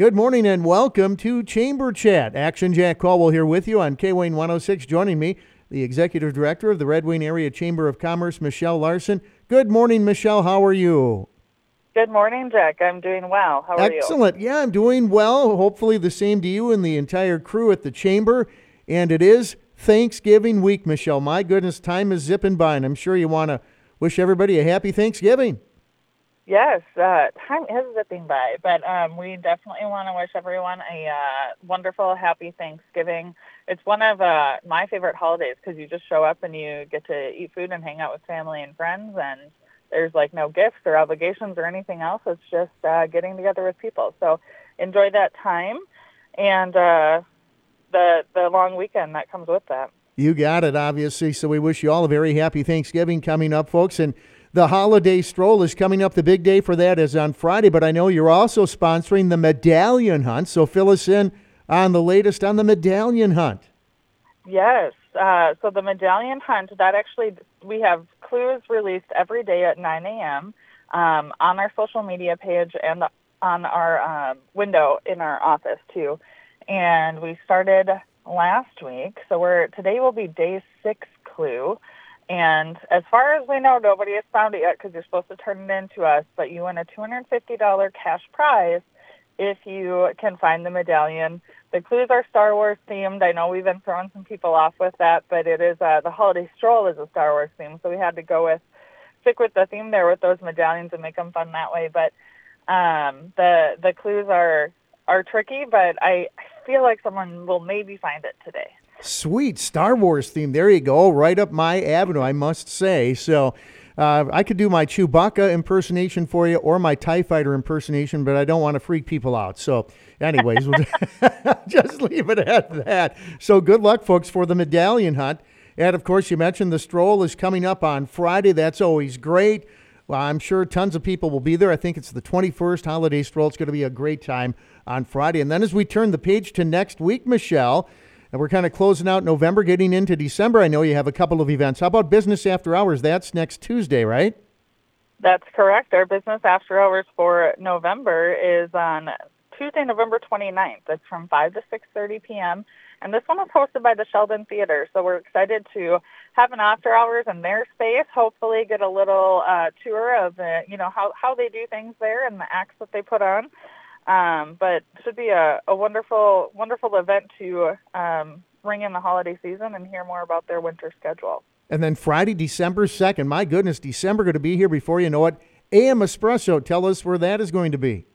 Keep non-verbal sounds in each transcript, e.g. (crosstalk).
Good morning and welcome to Chamber Chat. Action Jack Caldwell here with you on K Wayne 106. Joining me, the Executive Director of the Red Wing Area Chamber of Commerce, Michelle Larson. Good morning, Michelle. How are you? Good morning, Jack. I'm doing well. How are you? Excellent. Yeah, I'm doing well. Hopefully, the same to you and the entire crew at the Chamber. And it is Thanksgiving week, Michelle. My goodness, time is zipping by, and I'm sure you want to wish everybody a happy Thanksgiving. Yes, uh, time is zipping by, but um, we definitely want to wish everyone a uh, wonderful, happy Thanksgiving. It's one of uh, my favorite holidays because you just show up and you get to eat food and hang out with family and friends, and there's like no gifts or obligations or anything else. It's just uh, getting together with people. So enjoy that time and uh, the the long weekend that comes with that. You got it, obviously. So we wish you all a very happy Thanksgiving coming up, folks, and the holiday stroll is coming up. The big day for that is on Friday, but I know you're also sponsoring the medallion hunt. So fill us in on the latest on the medallion hunt. Yes. Uh, so the medallion hunt, that actually, we have clues released every day at 9 a.m. Um, on our social media page and on our um, window in our office too. And we started last week. So we're today will be day six clue. And as far as we know, nobody has found it yet because you're supposed to turn it in to us. But you win a $250 cash prize if you can find the medallion. The clues are Star Wars themed. I know we've been throwing some people off with that, but it is uh, the holiday stroll is a Star Wars theme, so we had to go with stick with the theme there with those medallions and make them fun that way. But um, the the clues are are tricky, but I I feel like someone will maybe find it today. Sweet Star Wars theme. There you go. Right up my avenue, I must say. So uh, I could do my Chewbacca impersonation for you or my TIE fighter impersonation, but I don't want to freak people out. So, anyways, we'll (laughs) just leave it at that. So, good luck, folks, for the medallion hunt. And of course, you mentioned the stroll is coming up on Friday. That's always great. Well, I'm sure tons of people will be there. I think it's the 21st holiday stroll. It's going to be a great time on Friday. And then as we turn the page to next week, Michelle, and we're kind of closing out November, getting into December. I know you have a couple of events. How about Business After Hours? That's next Tuesday, right? That's correct. Our Business After Hours for November is on Tuesday, November 29th. It's from 5 to 6.30 p.m. And this one is hosted by the Sheldon Theater. So we're excited to have an after hours in their space, hopefully get a little uh, tour of, the, you know, how, how they do things there and the acts that they put on. Um, but it should be a, a wonderful, wonderful event to um, ring in the holiday season and hear more about their winter schedule. And then Friday, December 2nd. My goodness, December going to be here before you know it. AM Espresso, tell us where that is going to be.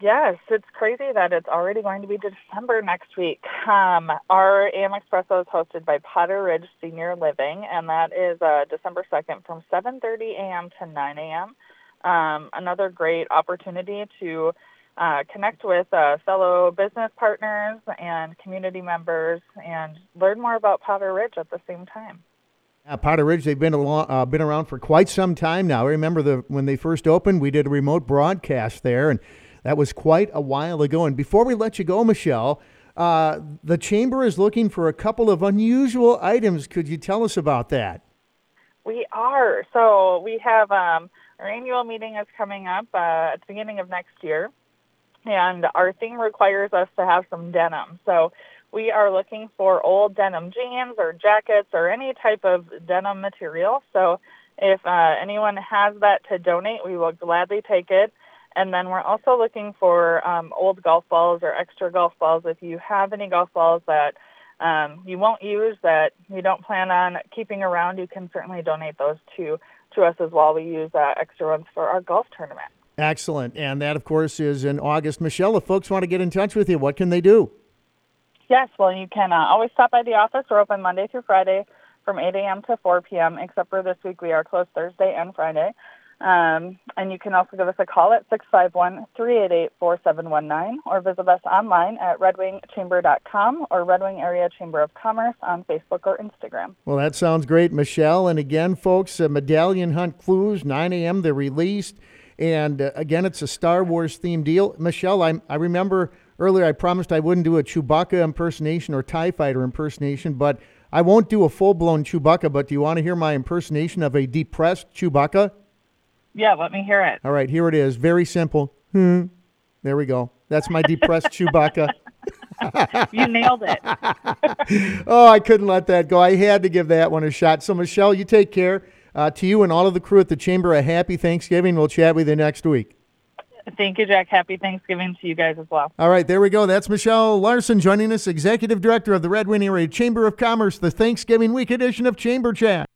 Yes, it's crazy that it's already going to be December next week. Um, our AM Espresso is hosted by Potter Ridge Senior Living, and that is uh, December 2nd from 7.30 a.m. to 9 a.m. Um, another great opportunity to uh, connect with uh, fellow business partners and community members and learn more about Potter Ridge at the same time. Yeah, Potter Ridge, they've been, along, uh, been around for quite some time now. I remember the, when they first opened, we did a remote broadcast there, and that was quite a while ago. And before we let you go, Michelle, uh, the Chamber is looking for a couple of unusual items. Could you tell us about that? We are. So we have um, our annual meeting is coming up uh, at the beginning of next year and our theme requires us to have some denim. So we are looking for old denim jeans or jackets or any type of denim material. So if uh, anyone has that to donate, we will gladly take it. And then we're also looking for um, old golf balls or extra golf balls. If you have any golf balls that um, you won't use that you don't plan on keeping around, you can certainly donate those to to us as well. We use uh, extra ones for our golf tournament. Excellent. And that, of course, is in August. Michelle, if folks want to get in touch with you, what can they do? Yes, well, you can uh, always stop by the office. We're open Monday through Friday from 8 a.m. to 4 p.m., except for this week we are closed Thursday and Friday. Um, and you can also give us a call at 651-388-4719 or visit us online at redwingchamber.com or Red Wing Area Chamber of Commerce on Facebook or Instagram. Well, that sounds great, Michelle. And again, folks, uh, Medallion Hunt Clues, 9 a.m. They're released. And uh, again, it's a Star Wars themed deal. Michelle, I, I remember earlier I promised I wouldn't do a Chewbacca impersonation or TIE fighter impersonation, but I won't do a full blown Chewbacca. But do you want to hear my impersonation of a depressed Chewbacca? Yeah, let me hear it. All right, here it is. Very simple. Hmm. There we go. That's my depressed Chewbacca. (laughs) You nailed it. (laughs) Oh, I couldn't let that go. I had to give that one a shot. So, Michelle, you take care. Uh, to you and all of the crew at the Chamber, a happy Thanksgiving. We'll chat with you next week. Thank you, Jack. Happy Thanksgiving to you guys as well. All right, there we go. That's Michelle Larson joining us, Executive Director of the Red Wing Area Chamber of Commerce, the Thanksgiving week edition of Chamber Chat.